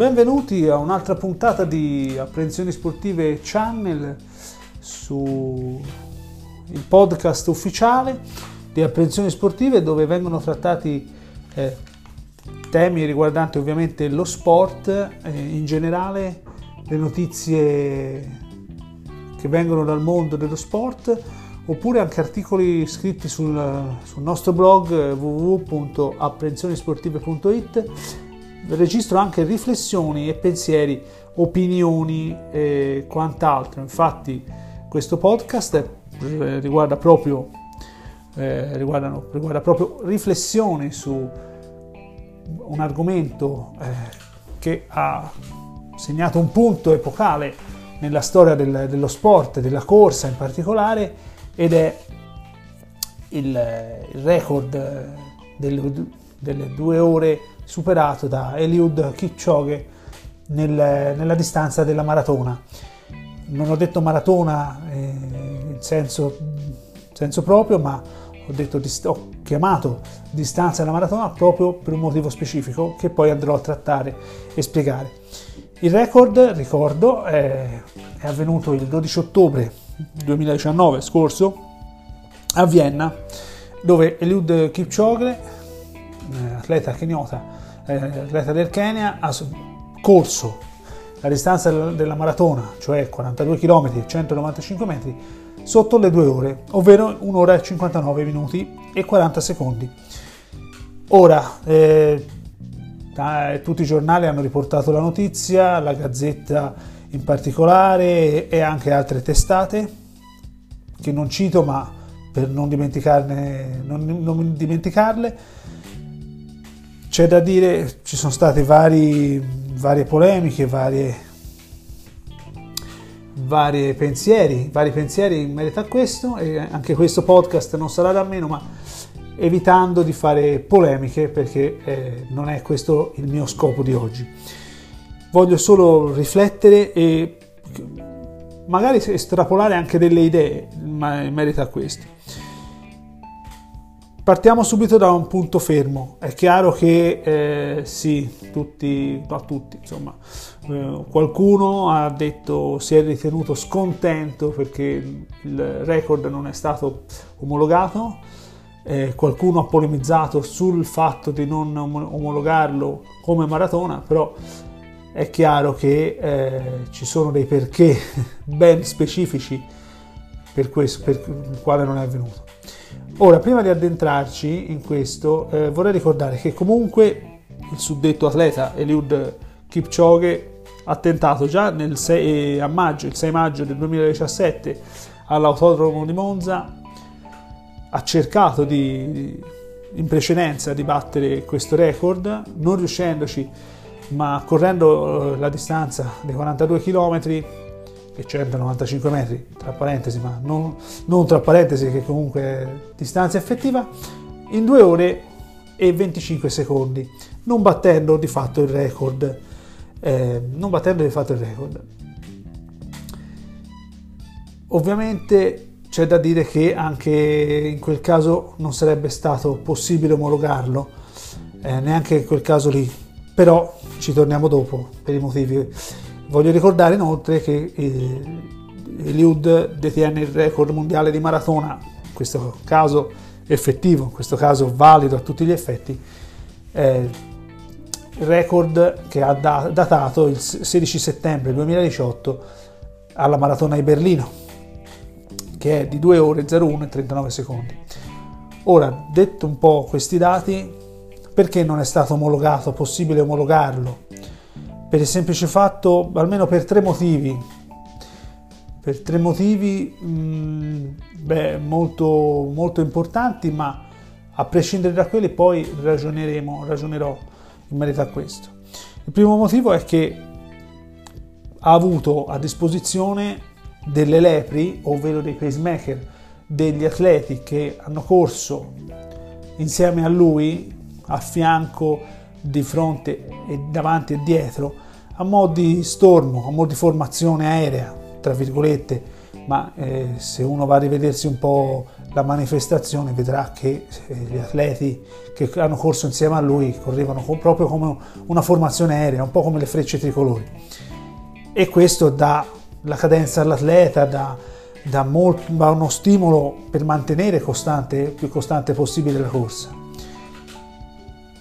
Benvenuti a un'altra puntata di Apprensioni Sportive Channel su il podcast ufficiale di Apprensioni Sportive dove vengono trattati eh, temi riguardanti ovviamente lo sport, eh, in generale le notizie che vengono dal mondo dello sport oppure anche articoli scritti sul, sul nostro blog eh, www.apprensionisportive.it registro anche riflessioni e pensieri, opinioni e quant'altro. Infatti questo podcast eh, riguarda proprio, eh, riguarda proprio riflessioni su un argomento eh, che ha segnato un punto epocale nella storia del, dello sport, della corsa in particolare, ed è il, il record delle, delle due ore superato da Eliud Kipchoge nel, nella distanza della maratona. Non ho detto maratona eh, in senso, senso, proprio, ma ho, detto, ho chiamato distanza della maratona proprio per un motivo specifico che poi andrò a trattare e spiegare. Il record, ricordo, è, è avvenuto il 12 ottobre 2019 scorso a Vienna, dove Eliud Kipchoge, eh, atleta keniota, atleta del Kenya, ha corso la distanza della maratona, cioè 42 km e 195 metri, sotto le 2 ore, ovvero 1 ora e 59 minuti e 40 secondi. Ora, eh, tutti i giornali hanno riportato la notizia, la Gazzetta in particolare e anche altre testate, che non cito ma per non, non, non dimenticarle, c'è da dire, ci sono state vari, varie polemiche, varie, varie pensieri, vari pensieri in merito a questo e anche questo podcast non sarà da meno, ma evitando di fare polemiche perché eh, non è questo il mio scopo di oggi. Voglio solo riflettere e magari estrapolare anche delle idee in merito a questo. Partiamo subito da un punto fermo. È chiaro che eh, sì, tutti, no tutti, insomma, eh, qualcuno ha detto si è ritenuto scontento perché il record non è stato omologato, eh, qualcuno ha polemizzato sul fatto di non omologarlo come maratona, però è chiaro che eh, ci sono dei perché ben specifici per questo, per il quale non è avvenuto. Ora, prima di addentrarci in questo, eh, vorrei ricordare che comunque il suddetto atleta Eliud Kipchoge ha tentato già 6, a maggio, il 6 maggio del 2017 all'autodromo di Monza, ha cercato di, in precedenza di battere questo record, non riuscendoci, ma correndo eh, la distanza dei 42 km e 195 metri, tra parentesi, ma non, non tra parentesi che comunque è distanza effettiva, in 2 ore e 25 secondi, non battendo di fatto il record. Eh, non battendo di fatto il record. Ovviamente c'è da dire che anche in quel caso non sarebbe stato possibile omologarlo, eh, neanche in quel caso lì, però ci torniamo dopo per i motivi Voglio ricordare inoltre che eh, Eliud detiene il record mondiale di maratona, in questo caso effettivo, in questo caso valido a tutti gli effetti, eh, record che ha datato il 16 settembre 2018 alla maratona di Berlino, che è di 2 ore 01 e 39 secondi. Ora, detto un po' questi dati, perché non è stato omologato, possibile omologarlo per il semplice fatto, almeno per tre motivi, per tre motivi mh, mm, beh, molto, molto importanti, ma a prescindere da quelli poi ragioneremo, ragionerò in merito a questo. Il primo motivo è che ha avuto a disposizione delle lepri, ovvero dei pacemaker, degli atleti che hanno corso insieme a lui, a fianco di fronte e davanti e dietro a mo' di stormo, a mo' di formazione aerea, tra virgolette, ma eh, se uno va a rivedersi un po' la manifestazione vedrà che eh, gli atleti che hanno corso insieme a lui correvano proprio come una formazione aerea, un po' come le frecce tricolori. E questo dà la cadenza all'atleta, dà, dà, molto, dà uno stimolo per mantenere costante, più costante possibile la corsa.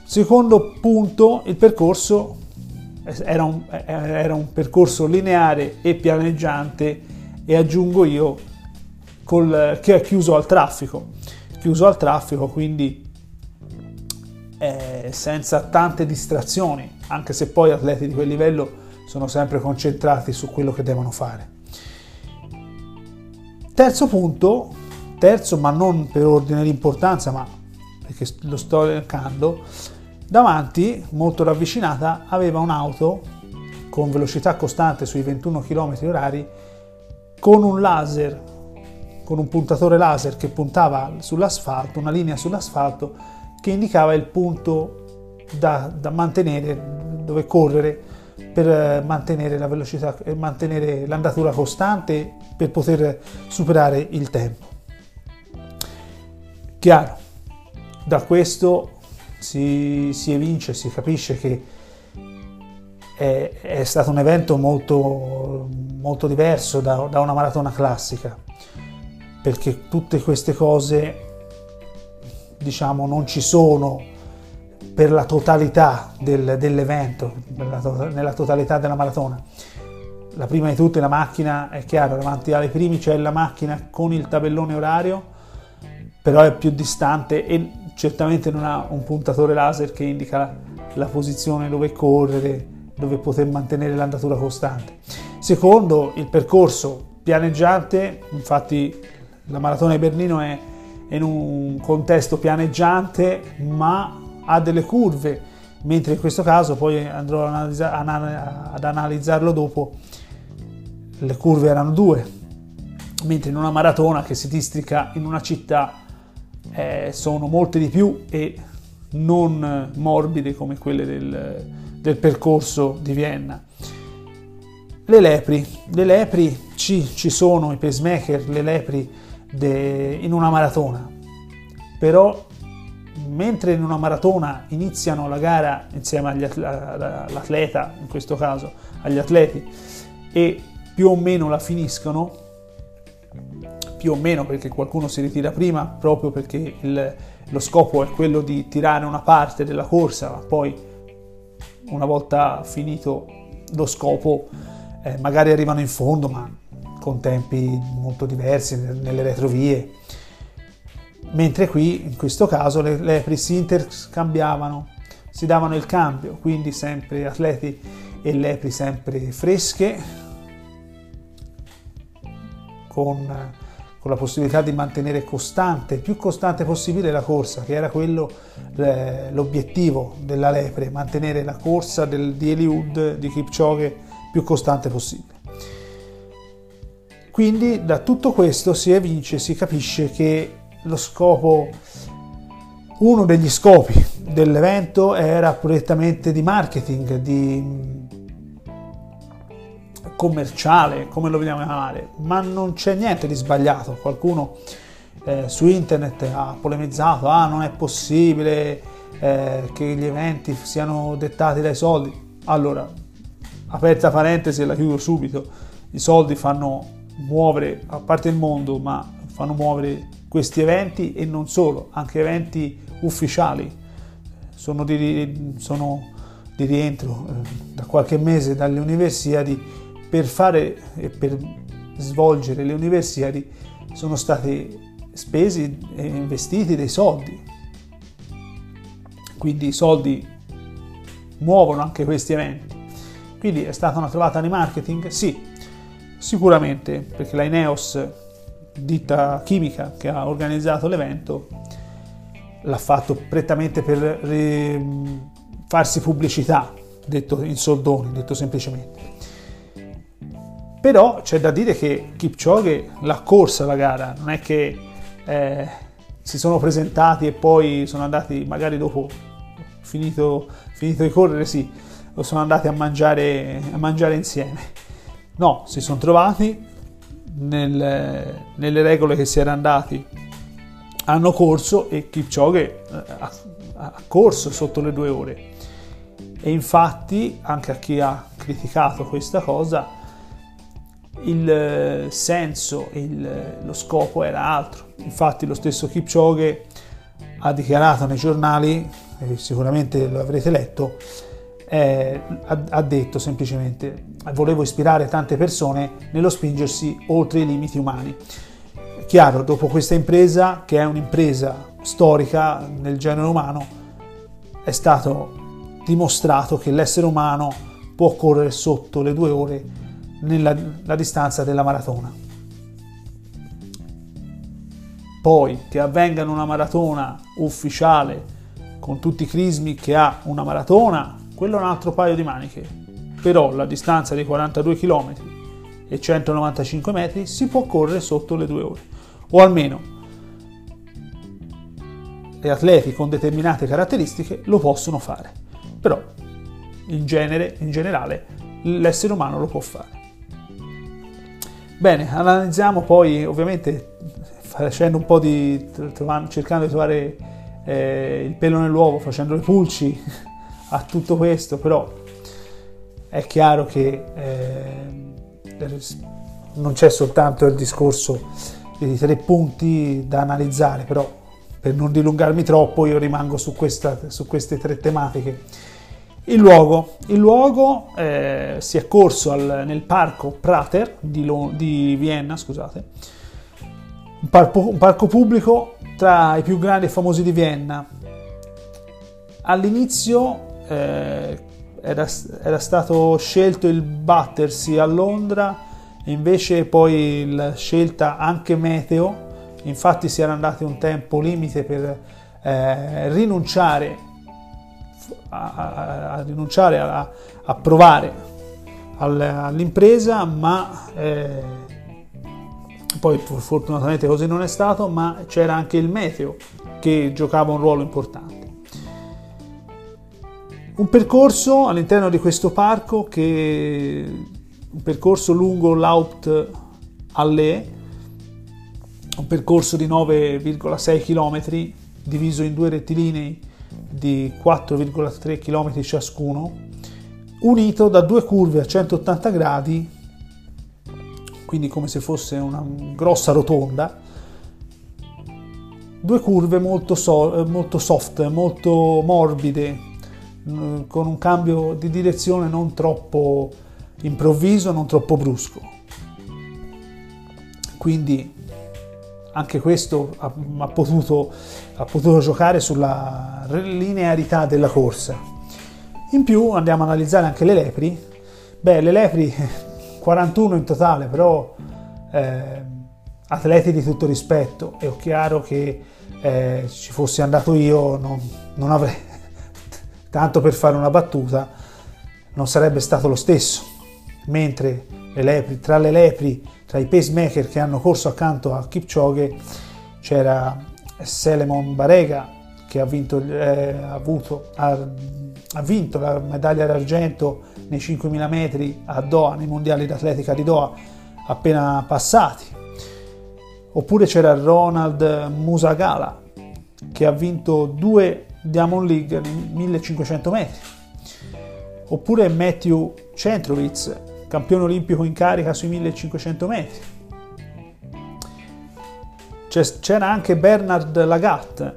Secondo punto, il percorso era un, era un percorso lineare e pianeggiante e aggiungo io col, che è chiuso al traffico. Chiuso al traffico, quindi eh, senza tante distrazioni, anche se poi atleti di quel livello sono sempre concentrati su quello che devono fare. Terzo punto, terzo ma non per ordine di importanza, ma perché lo sto elencando, davanti, molto ravvicinata, aveva un'auto con velocità costante sui 21 km orari con un laser, con un puntatore laser che puntava sull'asfalto, una linea sull'asfalto che indicava il punto da, da mantenere, dove correre per eh, mantenere la velocità e mantenere l'andatura costante per poter superare il tempo. Chiaro, da questo si, si evince, si capisce che è, è, stato un evento molto, molto diverso da, da una maratona classica, perché tutte queste cose diciamo non ci sono per la totalità del, dell'evento, nella totalità della maratona. La prima di tutte la macchina, è chiaro, davanti alle primi c'è la macchina con il tabellone orario, però è più distante e certamente non ha un puntatore laser che indica la, posizione dove correre, dove poter mantenere l'andatura costante. Secondo, il percorso pianeggiante, infatti la maratona di Berlino è in un contesto pianeggiante, ma ha delle curve, mentre in questo caso poi andrò ad analizzarlo dopo, le curve erano due, mentre in una maratona che si districa in una città eh, sono molte di più e non morbide come quelle del, del percorso di Vienna. Le lepri, le lepri ci, ci sono i pacemaker, le lepri de, in una maratona, però mentre in una maratona iniziano la gara insieme all'atleta, in questo caso agli atleti, e più o meno la finiscono, più o meno perché qualcuno si ritira prima, proprio perché il, lo scopo è quello di tirare una parte della corsa, ma poi una volta finito lo scopo eh, magari arrivano in fondo, ma con tempi molto diversi nelle retrovie. Mentre qui in questo caso le lepri si interscambiavano, si davano il cambio, quindi sempre atleti e lepri sempre fresche, con, con la possibilità di mantenere costante, più costante possibile la corsa, che era quello l'obiettivo della lepre, mantenere la corsa del, di Eliud, di Kipchoge, più costante possibile. Quindi da tutto questo si evince, si capisce che lo scopo, uno degli scopi dell'evento era prettamente di marketing, di commerciale, come lo vogliamo chiamare, ma non c'è niente di sbagliato. Qualcuno eh, su internet ha polemizzato, ah non è possibile eh, che gli eventi siano dettati dai soldi. Allora, aperta parentesi la chiudo subito, i soldi fanno muovere, a parte il mondo, ma fanno muovere questi eventi e non solo, anche eventi ufficiali. Sono di, sono di rientro eh, da qualche mese dalle Universiadi per fare e per svolgere le Universiadi sono stati spesi e investiti dei soldi. Quindi i soldi muovono anche questi eventi. Quindi è stata una trovata di marketing? Sì, sicuramente, perché la Ineos ditta chimica che ha organizzato l'evento l'ha fatto prettamente per eh, farsi pubblicità, detto in soldoni, detto semplicemente. Però c'è da dire che Kipchoge l'ha corsa la gara, non è che eh, si sono presentati e poi sono andati, magari dopo finito, finito di correre, sì, o sono andati a mangiare, a mangiare insieme. No, si sono trovati, nel, nelle regole che si era andati hanno corso e Kipchoge ha, ha corso sotto le due ore. E infatti, anche a chi ha criticato questa cosa, il senso e lo scopo era altro. Infatti lo stesso Kipchoge ha dichiarato nei giornali, sicuramente lo avrete letto, eh, ha, ha detto semplicemente volevo ispirare tante persone nello spingersi oltre i limiti umani. Chiaro, dopo questa impresa, che è un'impresa storica nel genere umano, è stato dimostrato che l'essere umano può correre sotto le due ore nella distanza della maratona. Poi che avvenga in una maratona ufficiale con tutti i crismi che ha una maratona, quello è un altro paio di maniche. Però la distanza di 42 km e 195 metri si può correre sotto le due ore o almeno gli atleti con determinate caratteristiche lo possono fare, però in, genere, in generale l'essere umano lo può fare. Bene, analizziamo poi ovviamente facendo un po' di cercando di trovare eh, il pelo nell'uovo, facendo le pulci a tutto questo, però è chiaro che eh, non c'è soltanto il discorso di tre punti da analizzare, però per non dilungarmi troppo io rimango su, questa, su queste tre tematiche. Il luogo, il luogo eh, si è corso al, nel parco Prater di, Lo, di Vienna, scusate, un parco, un parco pubblico tra i più grandi e famosi di Vienna. All'inizio eh, era, era, stato scelto il battersi a Londra invece poi la scelta anche meteo, infatti si era andati un tempo limite per eh, rinunciare, a, a, rinunciare a, a provare all'impresa, ma eh, poi fortunatamente così non è stato, ma c'era anche il meteo che giocava un ruolo importante. Un percorso all'interno di questo parco che un percorso lungo l'Haupt Allee, un percorso di 9,6 km diviso in due rettilinei di 4,3 km ciascuno, unito da due curve a 180 gradi, quindi come se fosse una grossa rotonda, due curve molto, so, molto soft, molto morbide, mm, con un cambio di direzione non troppo improvviso, non troppo brusco. Quindi anche questo ha, ha, potuto, ha potuto giocare sulla linearità della corsa. In più andiamo a analizzare anche le lepri. Beh, le lepri 41 in totale, però eh, atleti di tutto rispetto. È chiaro che eh, ci fossi andato io non, non avrei, tanto per fare una battuta, non sarebbe stato lo stesso mentre le lepri, tra le lepri, tra i pacemaker che hanno corso accanto a Kipchoge c'era Selemon Barega che ha vinto, eh, avuto, ha, ha vinto, la medaglia d'argento nei 5.000 metri a Doha, nei mondiali d'atletica di Doha appena passati. Oppure c'era Ronald Musagala che ha vinto due Diamond League nei 1500 metri. Oppure Matthew Centrovitz campione olimpico in carica sui 1500 metri. C'era anche Bernard Lagat,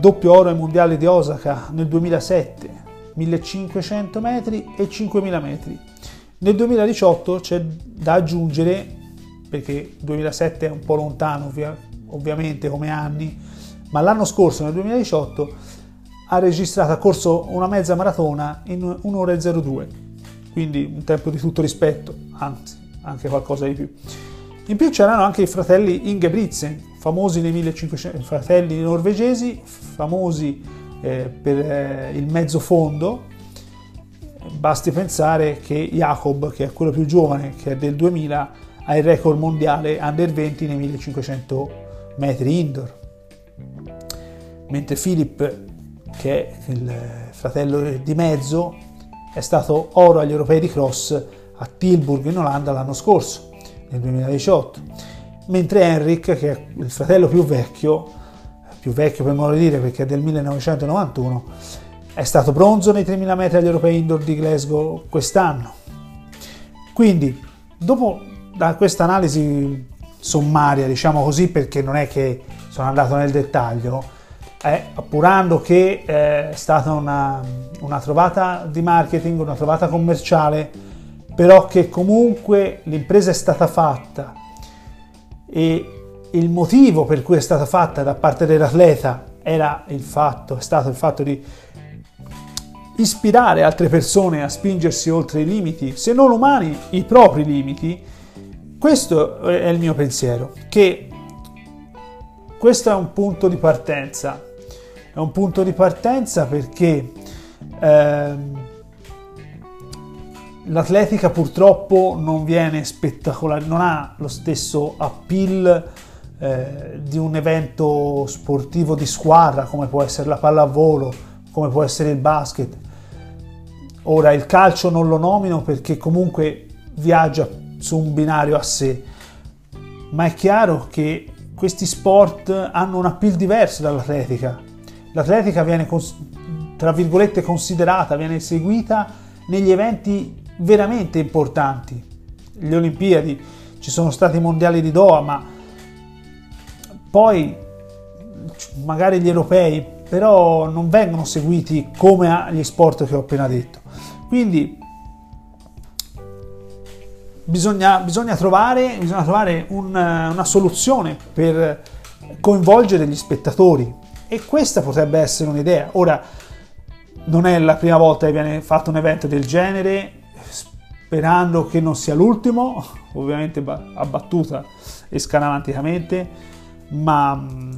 doppio oro ai mondiali di Osaka nel 2007, 1500 metri e 5000 metri. Nel 2018 c'è da aggiungere, perché 2007 è un po' lontano ovvia, ovviamente come anni, ma l'anno scorso, nel 2018, ha registrato, ha corso una mezza maratona in 1 ora 02 quindi un tempo di tutto rispetto, anzi anche qualcosa di più. In più c'erano anche i fratelli Ingebrigtsen, famosi nei 1500, fratelli norvegesi, famosi eh, per eh, il mezzo fondo. Basti pensare che Jacob, che è quello più giovane, che è del 2000, ha il record mondiale under 20 nei 1500 metri indoor. Mentre Philip, che è il fratello di mezzo, è stato oro agli europei di cross a Tilburg in Olanda l'anno scorso, nel 2018, mentre Henrik, che è il fratello più vecchio, più vecchio per modo di dire perché è del 1991, è stato bronzo nei 3000 metri agli europei indoor di Glasgow quest'anno. Quindi, dopo questa analisi sommaria, diciamo così, perché non è che sono andato nel dettaglio, eh, appurando che eh, è stata una, una trovata di marketing, una trovata commerciale, però che comunque l'impresa è stata fatta e il motivo per cui è stata fatta da parte dell'atleta era il fatto, è stato il fatto di ispirare altre persone a spingersi oltre i limiti, se non umani, i propri limiti, questo è il mio pensiero, che questo è un punto di partenza. È un punto di partenza perché ehm, l'atletica purtroppo non viene spettacolare, non ha lo stesso appeal eh, di un evento sportivo di squadra come può essere la pallavolo, come può essere il basket. Ora il calcio non lo nomino perché comunque viaggia su un binario a sé, ma è chiaro che questi sport hanno un appeal diverso dall'atletica. L'atletica viene tra virgolette considerata, viene seguita negli eventi veramente importanti. Le Olimpiadi, ci sono stati i mondiali di Doha, ma poi magari gli europei, però non vengono seguiti come agli sport che ho appena detto. Quindi bisogna, bisogna trovare, bisogna trovare un, una soluzione per coinvolgere gli spettatori e questa potrebbe essere un'idea. Ora, non è la prima volta che viene fatto un evento del genere, sperando che non sia l'ultimo, ovviamente abbattuta e scaramanticamente ma mm,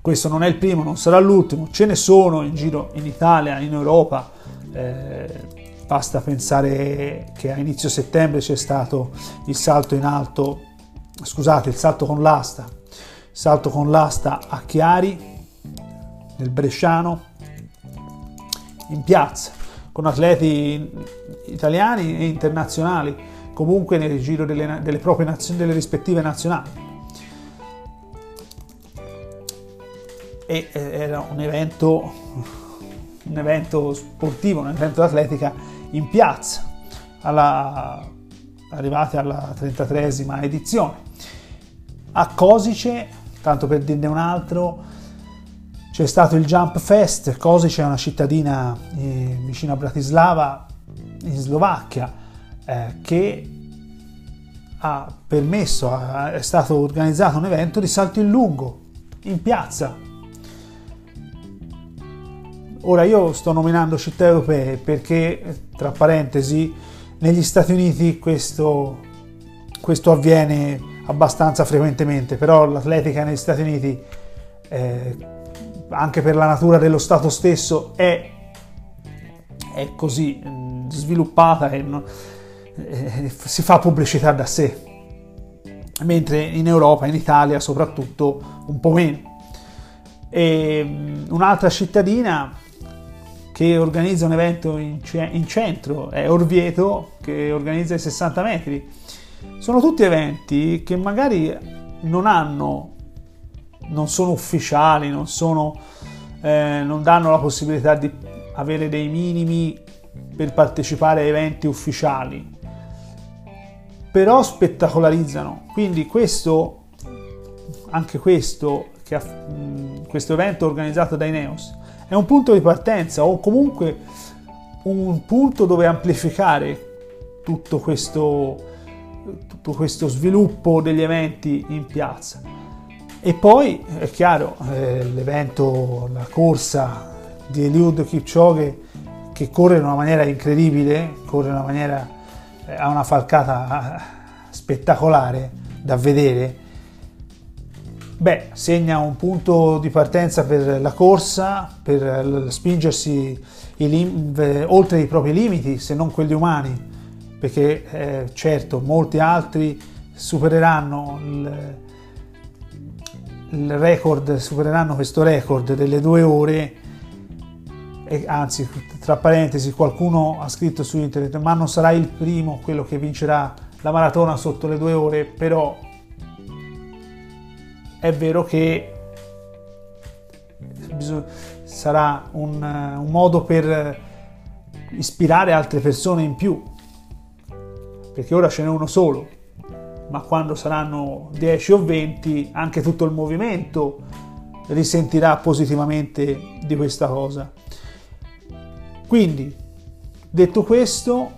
questo non è il primo, non sarà l'ultimo, ce ne sono in giro in Italia, in Europa. Eh, basta pensare che a inizio settembre c'è stato il salto in alto, scusate, il salto con l'asta, salto con l'asta a Chiari, nel Bresciano, in piazza, con atleti italiani e internazionali comunque nel giro delle, delle proprie nazioni, delle rispettive nazionali. E era un evento, un evento sportivo, un evento d'atletica in piazza, alla, arrivati alla 33esima edizione. A Cosice, tanto per dirne un altro, c'è stato il Jump Fest. Cosice è una cittadina eh, vicino a Bratislava, in Slovacchia, eh, che ha permesso, è stato organizzato un evento di salto in lungo in piazza. Ora io sto nominando città europee perché, tra parentesi, negli Stati Uniti questo, questo avviene abbastanza frequentemente, però l'atletica negli Stati Uniti, eh, anche per la natura dello Stato stesso, è, è così mm, sviluppata e non, eh, si fa pubblicità da sé, mentre in Europa, in Italia soprattutto, un po' meno. E mm, un'altra cittadina che organizza un evento in, in centro è Orvieto, che organizza i 60 metri. Sono tutti eventi che magari non hanno, non sono ufficiali, non, sono, eh, non danno la possibilità di avere dei minimi per partecipare a eventi ufficiali, però spettacolarizzano. Quindi questo, anche questo, che questo evento organizzato dai Neos, è un punto di partenza o comunque un punto dove amplificare tutto questo, tutto questo sviluppo degli eventi in piazza. E poi è chiaro, eh, l'evento, la corsa di Eliud Kipchoge che corre in una maniera incredibile, corre in una maniera eh, ha una falcata spettacolare da vedere, beh, segna un punto di partenza per la corsa, per spingersi i lim- oltre i propri limiti, se non quelli umani, perché eh, certo molti altri supereranno il, il record, supereranno questo record delle due ore. E anzi, tra parentesi, qualcuno ha scritto su internet, ma non sarà il primo quello che vincerà la maratona sotto le due ore, però è vero che sarà un, un modo per ispirare altre persone in più, perché ora ce n'è uno solo, ma quando saranno 10 o 20 anche tutto il movimento risentirà positivamente di questa cosa. Quindi, detto questo,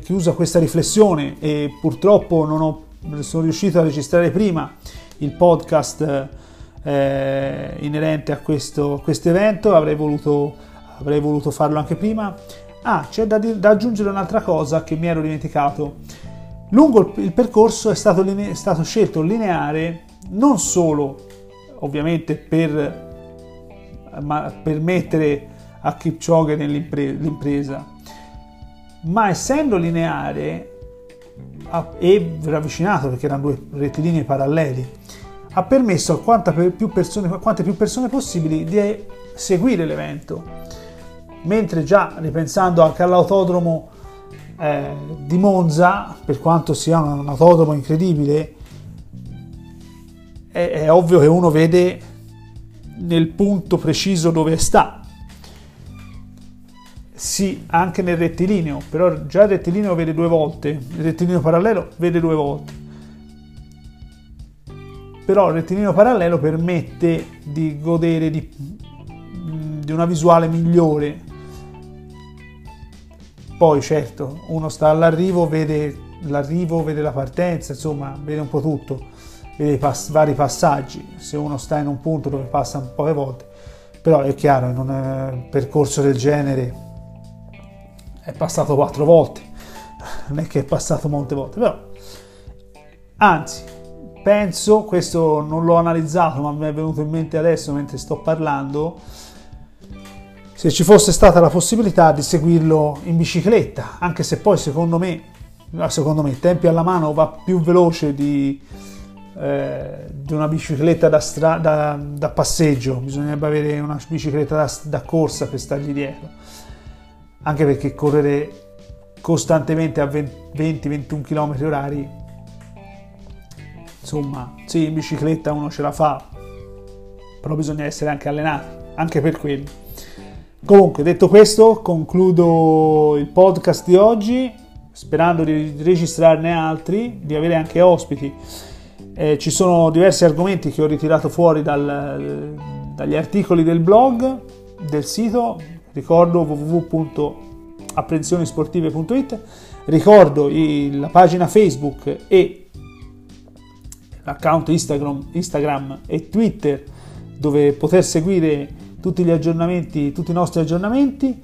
chiusa questa riflessione e purtroppo non ho, sono riuscito a registrare prima il podcast eh, inerente a questo evento, avrei voluto, avrei voluto farlo anche prima. Ah, c'è da, da, aggiungere un'altra cosa che mi ero dimenticato. Lungo il, il percorso è stato, linea, è stato scelto lineare non solo ovviamente per ma, permettere a Kipchoge nell'impresa, ma essendo lineare e ravvicinato perché erano due rettilinei paralleli, ha permesso a più persone, quante più persone possibili di seguire l'evento. Mentre già ripensando anche all'autodromo eh, di Monza, per quanto sia un autodromo incredibile, è, è ovvio che uno vede nel punto preciso dove sta. Sì, anche nel rettilineo, però già il rettilineo vede due volte, il rettilineo parallelo vede due volte. Però il rettilineo parallelo permette di godere di, di una visuale migliore. Poi certo, uno sta all'arrivo, vede l'arrivo, vede la partenza, insomma, vede un po' tutto vede pass- vari passaggi, se uno sta in un punto dove passa poche volte, però è chiaro, in un percorso del genere è passato quattro volte, non è che è passato molte volte, però anzi, penso, questo non l'ho analizzato, ma mi è venuto in mente adesso mentre sto parlando, se ci fosse stata la possibilità di seguirlo in bicicletta, anche se poi secondo me, secondo me, tempi alla mano va più veloce di, eh, di una bicicletta da, stra- da, da, passeggio, bisognerebbe avere una bicicletta da, da corsa per stargli dietro, anche perché correre costantemente a 20-21 km orari, insomma, sì, in bicicletta uno ce la fa, però bisogna essere anche allenati, anche per quello. Comunque, detto questo, concludo il podcast di oggi, sperando di registrarne altri, di avere anche ospiti. Eh, ci sono diversi argomenti che ho ritirato fuori dal, dagli articoli del blog, del sito, ricordo www.apprensionisportive.it, ricordo il, la pagina Facebook e l'account Instagram, Instagram e Twitter dove poter seguire tutti gli aggiornamenti, tutti i nostri aggiornamenti.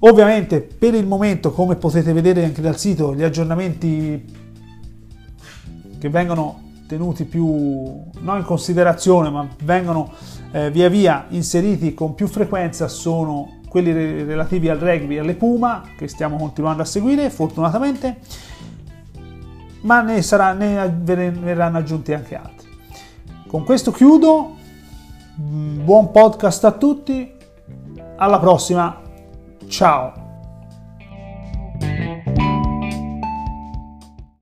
Ovviamente per il momento, come potete vedere anche dal sito, gli aggiornamenti che vengono tenuti più non in considerazione, ma vengono eh, via via inseriti con più frequenza sono quelli re- relativi al rugby e alle Puma, che stiamo continuando a seguire fortunatamente, ma ne, sarà, ne verranno aggiunti anche altri. Con questo chiudo, buon podcast a tutti, alla prossima, ciao!